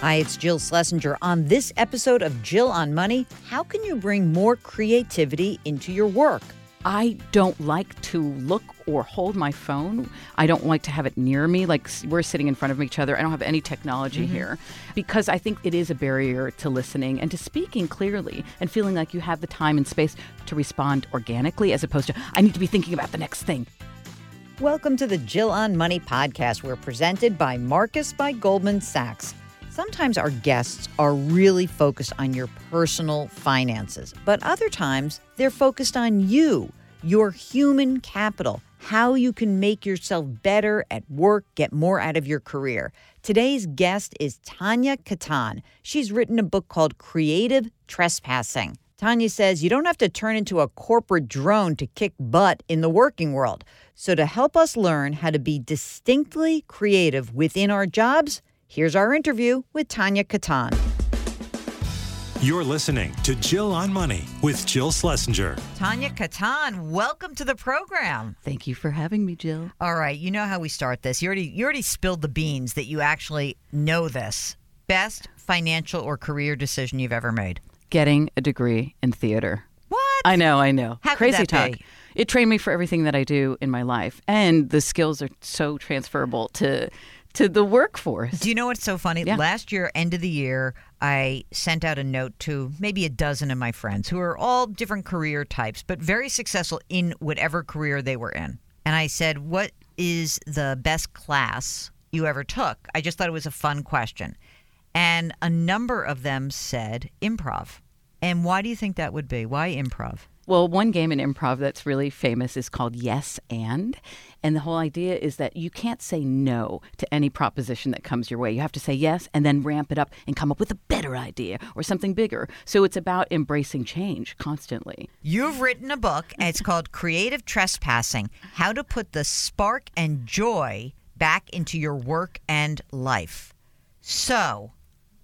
Hi, it's Jill Schlesinger. On this episode of Jill on Money, how can you bring more creativity into your work? I don't like to look or hold my phone. I don't like to have it near me, like we're sitting in front of each other. I don't have any technology mm-hmm. here because I think it is a barrier to listening and to speaking clearly and feeling like you have the time and space to respond organically as opposed to, I need to be thinking about the next thing. Welcome to the Jill on Money podcast. We're presented by Marcus by Goldman Sachs. Sometimes our guests are really focused on your personal finances, but other times they're focused on you, your human capital, how you can make yourself better at work, get more out of your career. Today's guest is Tania Katan. She's written a book called Creative Trespassing. Tania says you don't have to turn into a corporate drone to kick butt in the working world. So, to help us learn how to be distinctly creative within our jobs, here's our interview with Tania Katan. You're listening to Jill on Money with Jill Schlesinger. Tania Katan, welcome to the program. Thank you for having me, Jill. All right, you know how we start this. You already you already spilled the beans that you actually know this. Best financial or career decision you've ever made. Getting a degree in theater. What? I know, I know. How could Crazy that talk. be? It trained me for everything that I do in my life, and the skills are so transferable to to the workforce. Do you know what's so funny? Yeah. Last year, end of the year, I sent out a note to maybe a dozen of my friends who are all different career types, but very successful in whatever career they were in. And I said, What is the best class you ever took? I just thought it was a fun question. And a number of them said improv. And why do you think that would be? Why improv? Well, one game in improv that's really famous is called Yes and. And the whole idea is that you can't say no to any proposition that comes your way. You have to say yes and then ramp it up and come up with a better idea or something bigger. So it's about embracing change constantly. You've written a book, and it's called Creative Trespassing How to Put the Spark and Joy Back into Your Work and Life. So,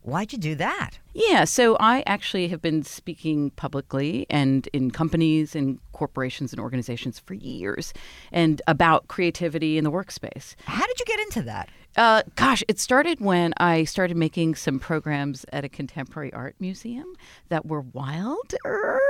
why'd you do that? Yeah, so I actually have been speaking publicly and in companies and corporations and organizations for years and about creativity in the workspace. How did you get into that? Uh, gosh, it started when I started making some programs at a contemporary art museum that were wilder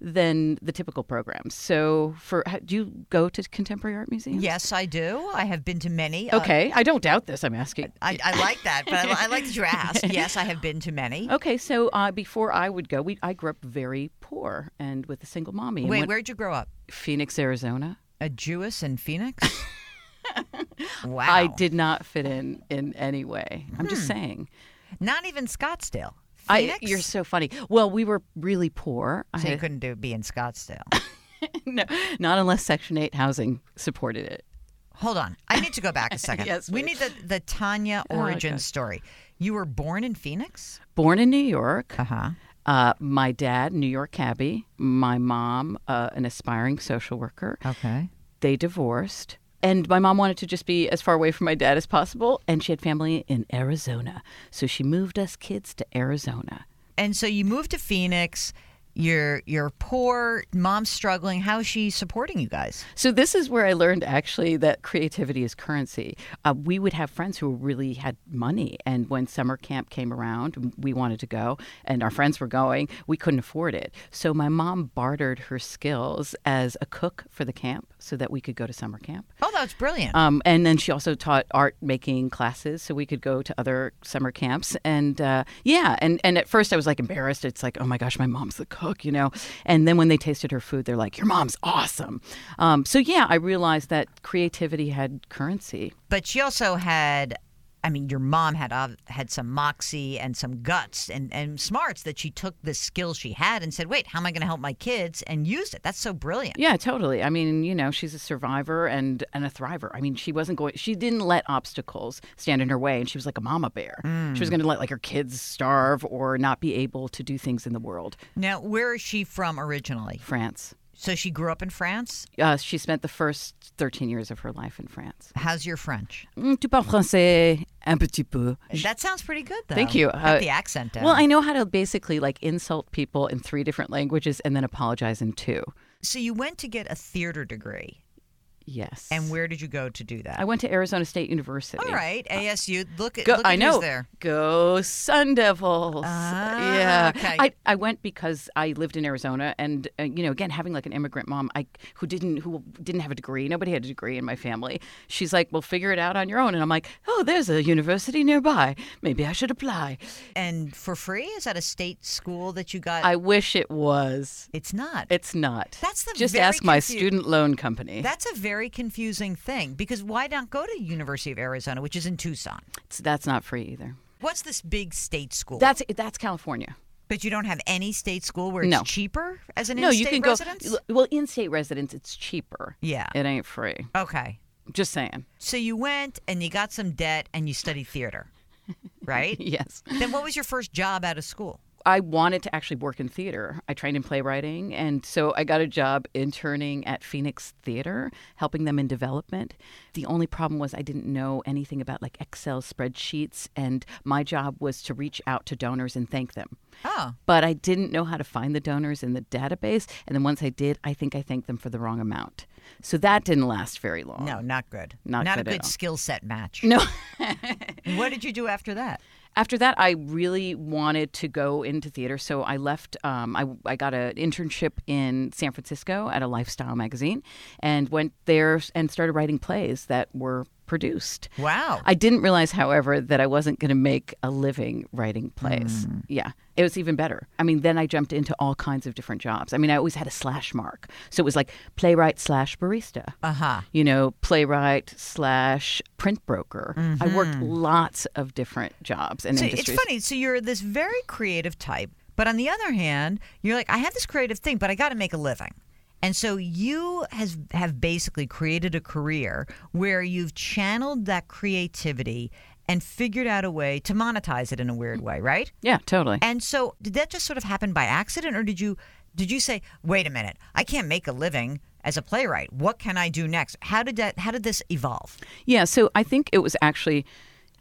than the typical programs. So, for do you go to contemporary art museums? Yes, I do. I have been to many. Uh, Okay, I don't doubt this. I'm asking. I, I like that, but I, I like that you asked. Yes, I have been to many. Okay, so uh, before I would go, we I grew up very poor and with a single mommy. Wait, went- where'd you grow up? Phoenix, Arizona. A Jewess in Phoenix? wow. I did not fit in in any way. I'm just saying. Not even Scottsdale. I, Phoenix? you're so funny. Well, we were really poor. I So you had- couldn't do be in Scottsdale. no, not unless Section 8 housing supported it. Hold on. I need to go back a second. Yes, we please. need the, the Tania Oh, origin story. You were born in Phoenix? Born in New York. Uh-huh. Uh, my dad, New York cabbie. My mom, uh, an aspiring social worker. Okay. They divorced. And my mom wanted to just be as far away from my dad as possible. And she had family in Arizona. So she moved us kids to Arizona. And so you moved to Phoenix. You're you're poor, mom's struggling. How is she supporting you guys? So this is where I learned actually that creativity is currency. Uh, we would have friends who really had money, and when summer camp came around, we wanted to go, and our friends were going. We couldn't afford it, so my mom bartered her skills as a cook for the camp so that we could go to summer camp. Oh, that's brilliant. Um, and then she also taught art making classes so we could go to other summer camps. And uh, yeah, and, and at first I was like embarrassed. It's like, oh my gosh, my mom's the cook, you know? And then when they tasted her food, they're like, your mom's awesome. Um, so yeah, I realized that creativity had currency. but she also had I mean, your mom had uh, had some moxie and some guts and, and smarts that she took the skills she had and said, "Wait, how am I going to help my kids?" and used it. That's so brilliant. Yeah, totally. I mean, you know, she's a survivor and, and a thriver. I mean, she wasn't going, she didn't let obstacles stand in her way. And she was like a mama bear. She was going to let like her kids starve or not be able to do things in the world. Now, where is she from originally? France. So she grew up in France. Uh, she spent the first 13 years of her life in France. How's your French? Mm, Tu parles français un petit peu. That sounds pretty good, though. Thank you. Uh, the accent down. Well, I know how to basically like insult people in three different languages and then apologize in two. so you went to get a theater degree. Yes. And where did you go to do that? I went to Arizona State University. All right, ASU. Look at Go, look at I know. who's there. Go Sun Devils. Ah, yeah. okay. I, I went because I lived in Arizona, and uh, you know, again, having like an immigrant mom, I who didn't who didn't have a degree. Nobody had a degree in my family. She's like, "Well, figure it out on your own." And I'm like, "Oh, there's a university nearby. Maybe I should apply." And for free? Is that a state school that you got? I wish it was. it's not. It's not. That's the just ask my student loan company. That's a very confusing thing because why not go to University of Arizona, which is in Tucson? It's- that's not free either. What's this big state school? That's that's California. but you don't have any state school where it's No. cheaper as an no, in-state you can residence? go. Well, in-state residence, it's cheaper. Yeah. It ain't free. Okay. Just saying. So you went and you got some debt and you studied theater, right? Yes. then what was your first job out of school? I wanted to actually work in theater. I trained in playwriting, and so I got a job interning at Phoenix Theater, helping them in development. The only problem was I didn't know anything about like Excel spreadsheets, and my job was to reach out to donors and thank them. Oh. But I didn't know how to find the donors in the database, and then once I did, I think I thanked them for the wrong amount. So that didn't last very long. No, not good. Not good. not good a good skill set match. No. What did you do after that? After that, I really wanted to go into theater, so I left. Um, I, I got an internship in San Francisco at a lifestyle magazine, and went there and started writing plays that were produced. Wow. I didn't realize, however, that I wasn't going to make a living writing plays. Yeah, it was even better. I mean, then I jumped into all kinds of different jobs. I mean, I always had a slash mark, so it was like playwright slash barista Uh huh. you know, playwright slash print broker. I worked lots of different jobs and So industries. it's funny. So you're this very creative type, but on the other hand, you're like, I have this creative thing, but I got to make a living. And so you has have basically created a career where you've channeled that creativity and figured out a way to monetize it in a weird way, right? Yeah, totally. And so did that just sort of happen by accident or did you did you say, "Wait a minute. I can't make a living as a playwright. What can I do next?" How did that how did this evolve? Yeah, so I think it was actually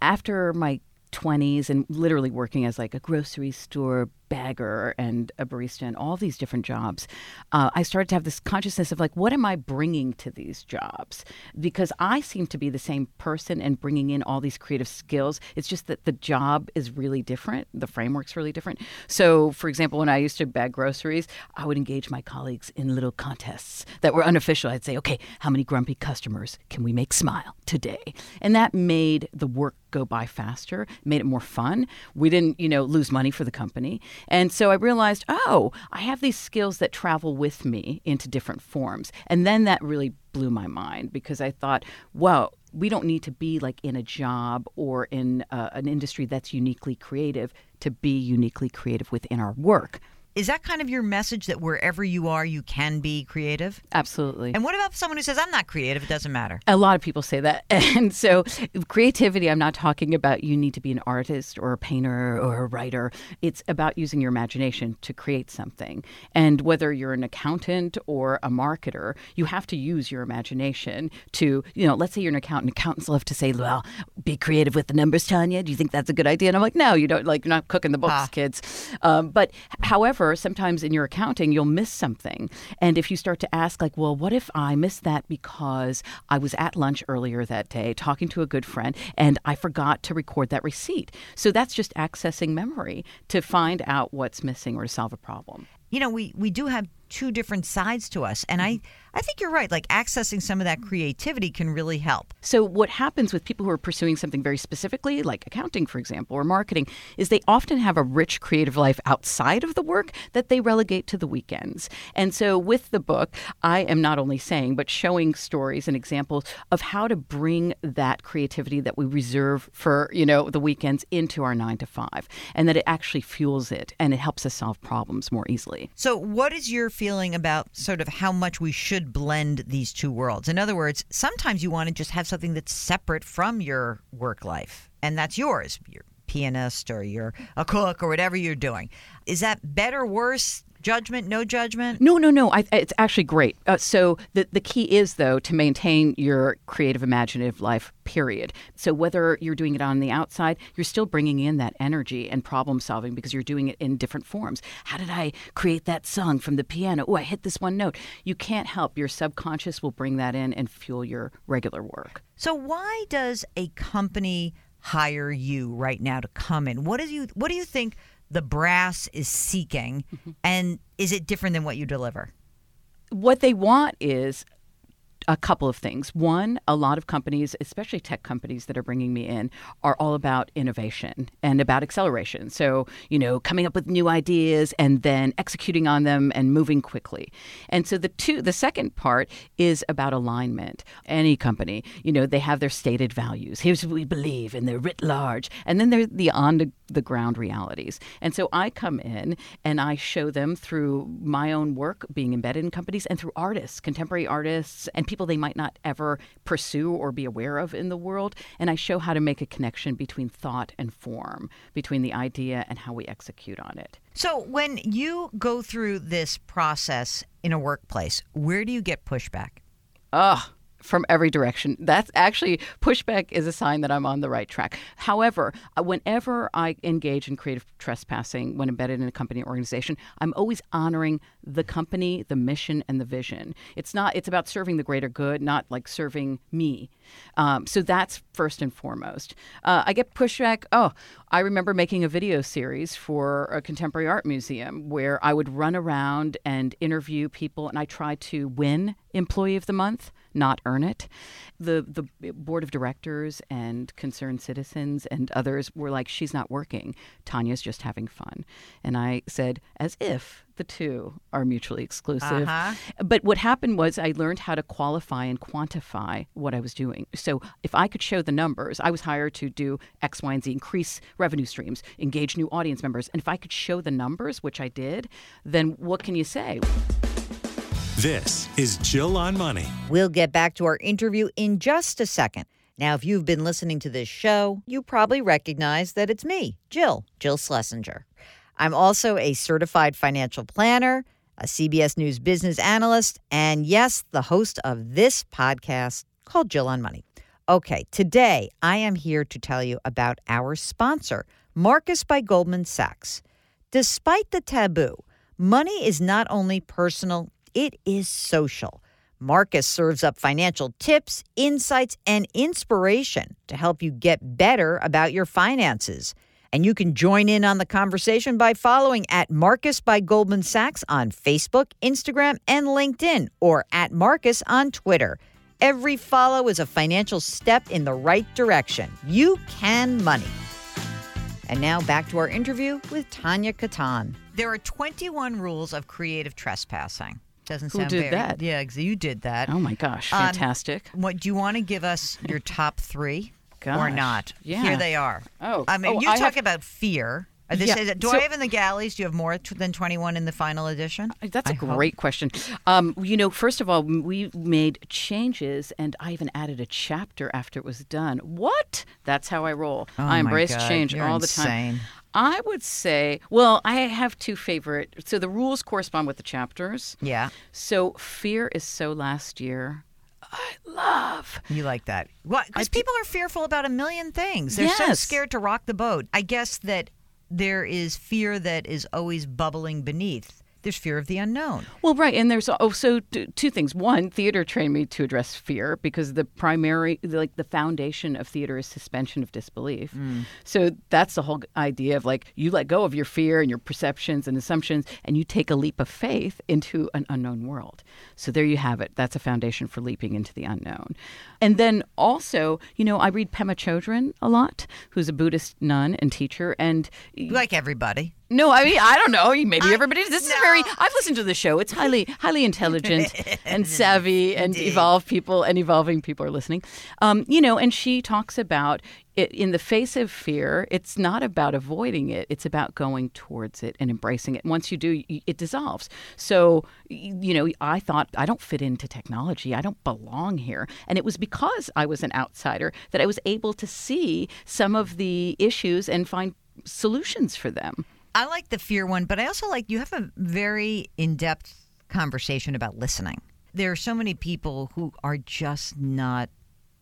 after my 20s and literally working as like a grocery store bagger and a barista and all these different jobs, uh, I started to have this consciousness of like, what am I bringing to these jobs? Because I seem to be the same person and bringing in all these creative skills. It's just that the job is really different. The framework's really different. So, for example, when I used to bag groceries, I would engage my colleagues in little contests that were unofficial. I'd say, okay, how many grumpy customers can we make smile today? And that made the work go by faster, made it more fun. We didn't, you know, lose money for the company. And so I realized, oh, I have these skills that travel with me into different forms. And then that really blew my mind because I thought, wow, we don't need to be like in a job or in uh, an industry that's uniquely creative to be uniquely creative within our work. Is that kind of your message that wherever you are, you can be creative? Absolutely. And what about someone who says, I'm not creative? It doesn't matter. A lot of people say that. And so, creativity, I'm not talking about you need to be an artist or a painter or a writer. It's about using your imagination to create something. And whether you're an accountant or a marketer, you have to use your imagination to, you know, let's say you're an accountant. Accountants love to say, well, be creative with the numbers, Tania. Do you think that's a good idea? And I'm like, no, you don't. Like, you're not cooking the books, Ah. kids. Um, but however, sometimes in your accounting, you'll miss something. And if you start to ask, like, well, what if I missed that because I was at lunch earlier that day talking to a good friend and I forgot to record that receipt? So that's just accessing memory to find out what's missing or to solve a problem. You know, we, we do have two different sides to us. And I, I think you're right. Like accessing some of that creativity can really help. So, what happens with people who are pursuing something very specifically, like accounting, for example, or marketing, is they often have a rich creative life outside of the work that they relegate to the weekends. And so, with the book, I am not only saying, but showing stories and examples of how to bring that creativity that we reserve for, you know, the weekends into our nine to five, and that it actually fuels it and it helps us solve problems more easily. So, what is your feeling about sort of how much we should blend these two worlds? In other words, sometimes you want to just have something that's separate from your work life, and that's yours. You're a pianist or you're a cook or whatever you're doing. Is that better, worse? Judgment, no judgment? No, no, no. I, it's actually great. Uh, so the the key is though to maintain your creative, imaginative life. Period. So whether you're doing it on the outside, you're still bringing in that energy and problem solving because you're doing it in different forms. How did I create that song from the piano? Oh, I hit this one note. You can't help. Your subconscious will bring that in and fuel your regular work. So why does a company hire you right now to come in? What do you What do you think? The brass is seeking mm-hmm. and is it different than what you deliver what they want is a couple of things. One, a lot of companies, especially tech companies that are bringing me in, are all about innovation and about acceleration. So, you know, coming up with new ideas and then executing on them and moving quickly. And so the two the second part is about alignment. Any company, you know, they have their stated values. Here's what we believe and they're writ large. And then there's the on the, ground realities. And so I come in and I show them through my own work being embedded in companies and through artists, contemporary artists and people they might not ever pursue or be aware of in the world. And I show how to make a connection between thought and form, between the idea and how we execute on it. So, when you go through this process in a workplace, where do you get pushback? Ugh from every direction. That's actually pushback is a sign that I'm on the right track. However, uh, whenever I engage in creative trespassing when embedded in a company or organization, I'm always honoring the company, the mission, and the vision. It's not. It's about serving the greater good, not like serving me. Um, so that's first and foremost. Uh, I get pushback. Oh, I remember making a video series for a contemporary art museum where I would run around and interview people, and I tried to win Employee of the Month not earn it. The the board of directors and concerned citizens and others were like, "She's not working. Tania's just having fun." And I said, as if the two are mutually exclusive. Uh-huh. But what happened was I learned how to qualify and quantify what I was doing. So if I could show the numbers, I was hired to do X, Y, and Z, increase revenue streams, engage new audience members. And if I could show the numbers, which I did, then what can you say? This is Jill on Money. We'll get back to our interview in just a second. Now, if you've been listening to this show, you probably recognize that it's me, Jill, Jill Schlesinger. I'm also a certified financial planner, a CBS News business analyst, and yes, the host of this podcast called Jill on Money. Okay, today I am here to tell you about our sponsor, Marcus by Goldman Sachs. Despite the taboo, money is not only personal, it is social. Marcus serves up financial tips, insights, and inspiration to help you get better about your finances. And you can join in on the conversation by following at Marcus by Goldman Sachs on Facebook, Instagram, and LinkedIn, or at Marcus on Twitter. Every follow is a financial step in the right direction. You can money. And now back to our interview with Tania Katan. There are 21 rules of creative trespassing. Doesn't Who sound did very, that? Yeah, you did that. Oh my gosh, um, fantastic! Um, what do you want to give us your top three gosh, or not? Yeah, here they are. Oh, I mean, oh, you I talk have... about fear. Uh, this yeah, is, do so, I have in the galleys? Do you have more than 21 in the final edition? Uh, that's a I great hope. question. Um, you know, first of all, we made changes and I even added a chapter after it was done. What? That's how I roll. Oh I embrace God, change you're all insane. the time. I would say, well, I have two favorite. So the rules correspond with the chapters. Yeah. So fear is so last year. I love. You like that. What? Because people are fearful about a million things. They're so scared to rock the boat. I guess that there is fear that is always bubbling beneath. There's fear of the unknown. Well, right, and there's oh, also t- two things. One, theater trained me to address fear because the primary, like the foundation of theater is suspension of disbelief. Mm. So that's the whole idea of like you let go of your fear and your perceptions and assumptions, and you take a leap of faith into an unknown world. So there you have it. That's a foundation for leaping into the unknown. And then also, you know, I read Pema Chodron a lot, who's a Buddhist nun and teacher, and Like everybody. No, I mean I don't know. Maybe everybody. This is no. very. I've listened to the show. It's highly, highly intelligent and savvy and Indeed. evolved people and evolving people are listening. Um, you know, and she talks about it in the face of fear. It's not about avoiding it. It's about going towards it and embracing it. Once you do, it dissolves. So, you know, I thought I don't fit into technology. I don't belong here. And it was because I was an outsider that I was able to see some of the issues and find solutions for them. I like the fear one, but I also like you have a very in depth conversation about listening. There are so many people who are just not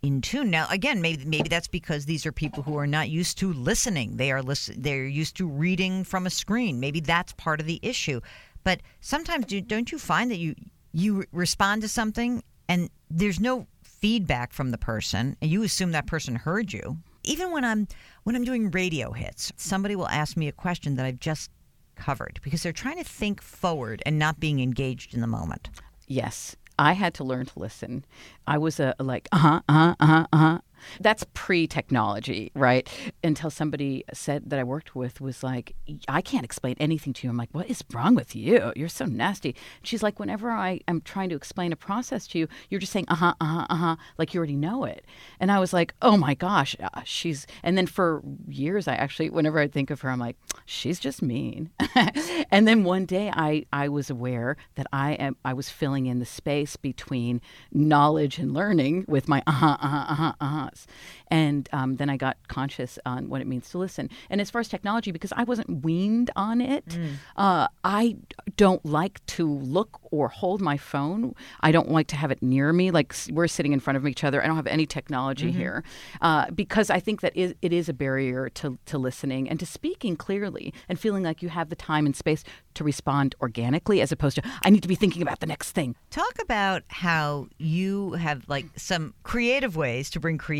in tune. Now, again, maybe maybe that's because these are people who are not used to listening. They are listen, they're used to reading from a screen. Maybe that's part of the issue. But sometimes, do, don't you find that you you respond to something and there's no feedback from the person, and you assume that person heard you? Even when I'm when I'm doing radio hits, somebody will ask me a question that I've just covered because they're trying to think forward and not being engaged in the moment. Yes. I had to learn to listen. I was a like uh huh uh huh uh huh huh. That's pre-technology, right? Until somebody said that I worked with was like, I can't explain anything to you. I'm like, what is wrong with you? You're so nasty. She's like, whenever I am trying to explain a process to you, you're just saying uh huh uh huh uh huh, like you already know it. And I was like, oh my gosh, uh, she's. And then for years, I actually, whenever I think of her, I'm like, she's just mean. and then one day, I I was aware that I am I was filling in the space between knowledge and learning with my uh huh, uh huh, uh huh, uh huhs. And um, then I got conscious on what it means to listen. And as far as technology, because I wasn't weaned on it, mm. uh, I don't like to look or hold my phone. I don't like to have it near me, like we're sitting in front of each other. I don't have any technology mm-hmm. here uh, because I think that it is a barrier to, to listening and to speaking clearly and feeling like you have the time and space to respond organically as opposed to I need to be thinking about the next thing. Talk about how you have like some creative ways to bring creativity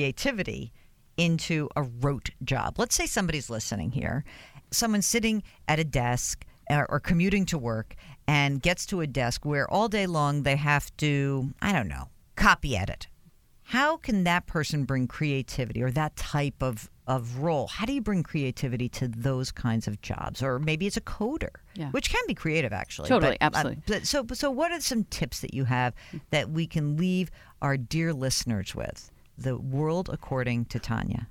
into a rote job. Let's say somebody's listening here. Someone's sitting at a desk or, or commuting to work and gets to a desk where all day long they have to, I don't know, copy edit. How can that person bring creativity or that type of, of role? How do you bring creativity to those kinds of jobs? Or maybe it's a coder, yeah. which can be creative actually. Totally, but, uh, absolutely. Uh, so, so, what are some tips that you have that we can leave our dear listeners with? The world according to Tania.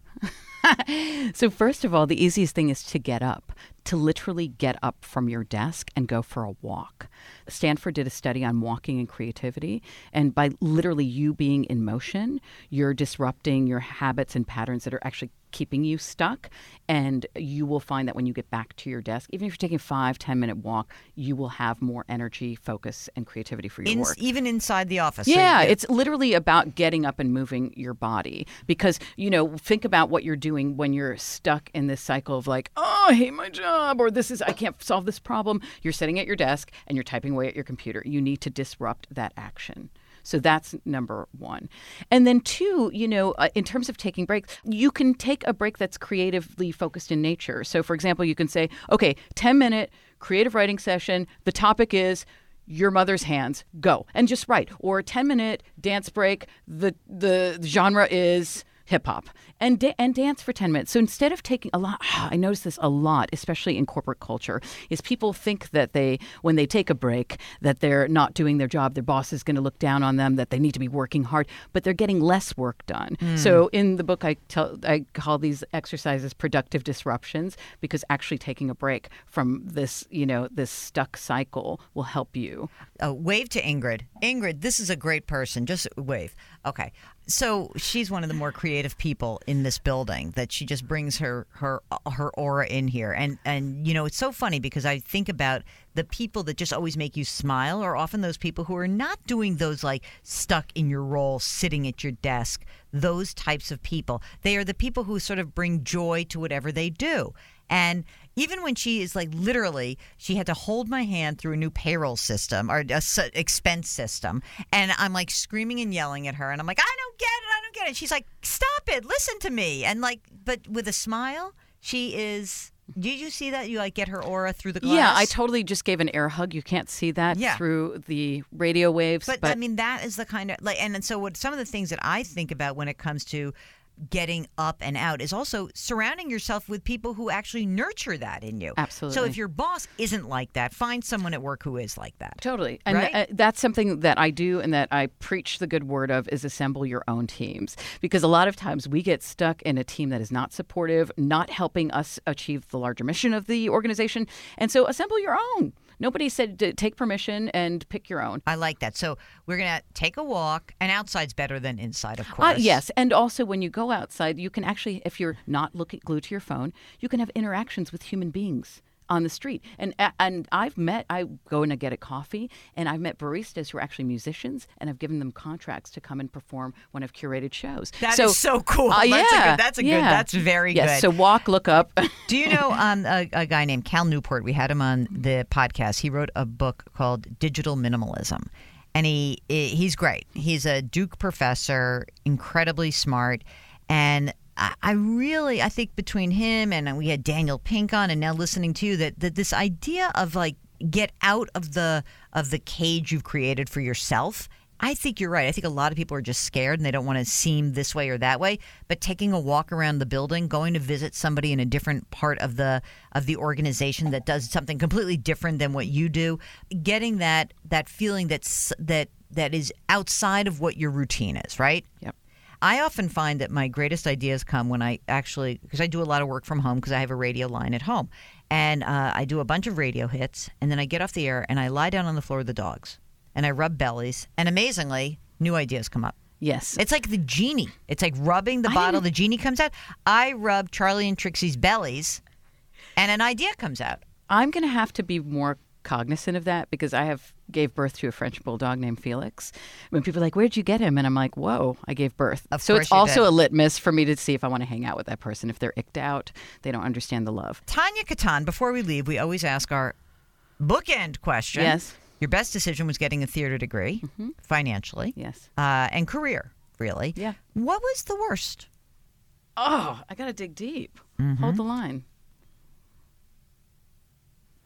so, first of all, the easiest thing is to get up, to literally get up from your desk and go for a walk. Stanford did a study on walking and creativity, and by literally you being in motion, you're disrupting your habits and patterns that are actually keeping you stuck. And you will find that when you get back to your desk, even if you're taking a five, 10 minute walk, you will have more energy, focus, and creativity for your in, work. Even inside the office. Yeah, so it's literally about getting up and moving your body. Because, you know, think about what you're doing when you're stuck in this cycle of like, oh, I hate my job, or this is, I can't solve this problem. You're sitting at your desk and you're typing away at your computer. You need to disrupt that action. So that's number one. And then two, you know, uh, in terms of taking breaks, you can take a break that's creatively focused in nature. So, for example, you can say, okay, 10 minute creative writing session. The topic is your mother's hands go and just write or a 10 minute dance break the the genre is hip hop and da- and dance for 10 minutes. So instead of taking a lot I notice this a lot especially in corporate culture is people think that they when they take a break that they're not doing their job, their boss is going to look down on them, that they need to be working hard, but they're getting less work done. Mm. So in the book I tell I call these exercises productive disruptions because actually taking a break from this, you know, this stuck cycle will help you. Uh, wave to Ingrid. Ingrid, this is a great person. Just wave. Okay. So she's one of the more creative people in this building. That she just brings her her her aura in here, and and you know it's so funny because I think about the people that just always make you smile are often those people who are not doing those like stuck in your role, sitting at your desk. Those types of people. They are the people who sort of bring joy to whatever they do. And even when she is like literally, she had to hold my hand through a new payroll system or a expense system. And I'm like screaming and yelling at her. And I'm like, I don't get it. I don't get it. She's like, stop it. Listen to me. And like, but with a smile, she is. Did you see that? You like get her aura through the glass? Yeah, I totally just gave an air hug. You can't see that yeah. through the radio waves. But, but, I mean, that is the kind of like, and, and so what some of the things that I think about when it comes to getting up and out is also surrounding yourself with people who actually nurture that in you. Absolutely. So if your boss isn't like that, find someone at work who is like that. Totally. And right? th- uh, that's something that I do and that I preach the good word of is assemble your own teams because a lot of times we get stuck in a team that is not supportive, not helping us achieve the larger mission of the organization. And so assemble your own. Nobody said to take permission and pick your own. I like that. So we're going to take a walk, and outside's better than inside, of uh, course. Uh, yes. And also, when you go outside, you can actually, if you're not looking glued to your phone, you can have interactions with human beings on the street. And and I've met I go in to get a coffee and I've met baristas who are actually musicians and I've given them contracts to come and perform when I've curated shows. That is so cool. Uh, that's yeah, a good that's a yeah. good that's very yes, good. So walk, look up. Do you know um, a, a guy named Cal Newport? We had him on the podcast. He wrote a book called Digital Minimalism. And he he's great. He's a Duke professor, incredibly smart, and I really, I think between him and uh, we had Daniel Pink on, and now listening to you, that, that this idea of like get out of the of the cage you've created for yourself. I think you're right. I think a lot of people are just scared and they don't want to seem this way or that way. But taking a walk around the building, going to visit somebody in a different part of the of the organization that does something completely different than what you do, getting that that feeling that's that that is outside of what your routine is, right? Yep. I often find that my greatest ideas come when I actually, because I do a lot of work from home because I have a radio line at home. And uh, I do a bunch of radio hits, and then I get off the air and I lie down on the floor with the dogs and I rub bellies. And amazingly, new ideas come up. yes. It's like the genie. It's like rubbing the I bottle, the genie comes out. I rub Charlie and Trixie's bellies, and an idea comes out. I'm going to have to be more cognizant of that because I have gave birth to a French bulldog named Felix. When people are like, "Where'd you get him?" and I'm like, "Whoa, I gave birth." Of so it's also did. a litmus for me to see if I want to hang out with that person. If they're icked out, they don't understand the love. Tania Katan, before we leave, we always ask our bookend question. Yes. Your best decision was getting a theater degree financially. Yes. uh, and career, really. Yeah. What was the worst? Oh, I got to dig deep. Mm-hmm. Hold the line.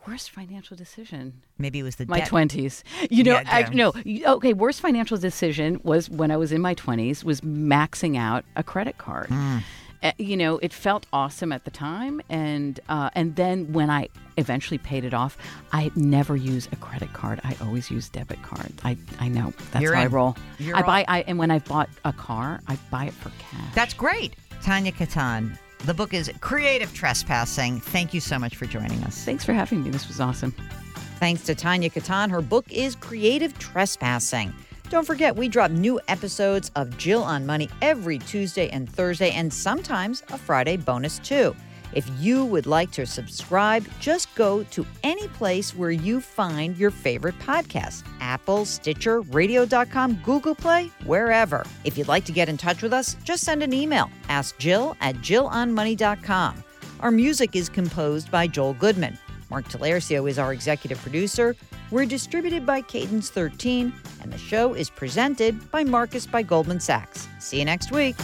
Worst financial decision. Maybe it was the my 20s you know Yeah, I, no okay worst financial decision was when i was in my 20s was maxing out a credit card. Mm. Uh, you know it felt awesome at the time and uh, and then when i eventually paid it off i never use a credit card. I always use debit card i i know. That's You're how i roll. You're i buy i and when i bought a car i buy it for cash. That's great. Tania Katan. The book is Creative Trespassing. Thank you so much for joining us. thanks for having me this was awesome Thanks to Tania Katan. Her book is Creative Trespassing. Don't forget, we drop new episodes of Jill on Money every Tuesday and Thursday, and sometimes a Friday bonus too. If you would like to subscribe, just go to any place where you find your favorite podcast Apple, Stitcher, radio.com, Google Play, wherever. If you'd like to get in touch with us, just send an email. Ask Jill at jillonmoney.com. Our music is composed by Joel Goodman. Mark Talercio is our executive producer. We're distributed by Cadence 13, and the show is presented by Marcus by Goldman Sachs. See you next week.